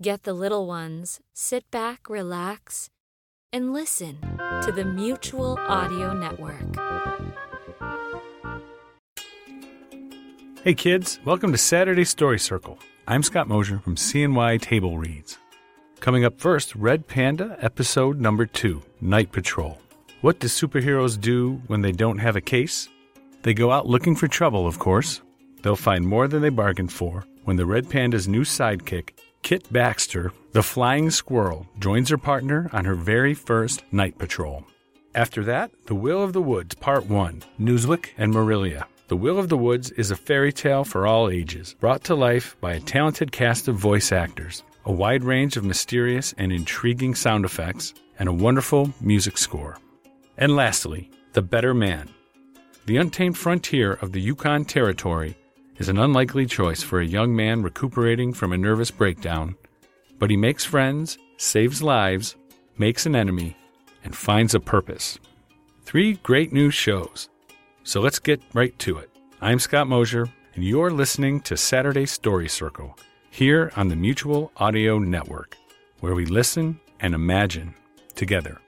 Get the little ones, sit back, relax, and listen to the Mutual Audio Network. Hey kids, welcome to Saturday Story Circle. I'm Scott Mosier from CNY Table Reads. Coming up first, Red Panda, episode number two Night Patrol. What do superheroes do when they don't have a case? They go out looking for trouble, of course. They'll find more than they bargained for when the Red Panda's new sidekick, Kit Baxter, the flying squirrel, joins her partner on her very first night patrol. After that, The Will of the Woods, Part 1 Newswick and Marilia. The Will of the Woods is a fairy tale for all ages, brought to life by a talented cast of voice actors, a wide range of mysterious and intriguing sound effects, and a wonderful music score. And lastly, The Better Man. The untamed frontier of the Yukon Territory is an unlikely choice for a young man recuperating from a nervous breakdown, but he makes friends, saves lives, makes an enemy, and finds a purpose. Three great new shows. So let's get right to it. I'm Scott Mosier, and you're listening to Saturday Story Circle here on the Mutual Audio Network, where we listen and imagine together.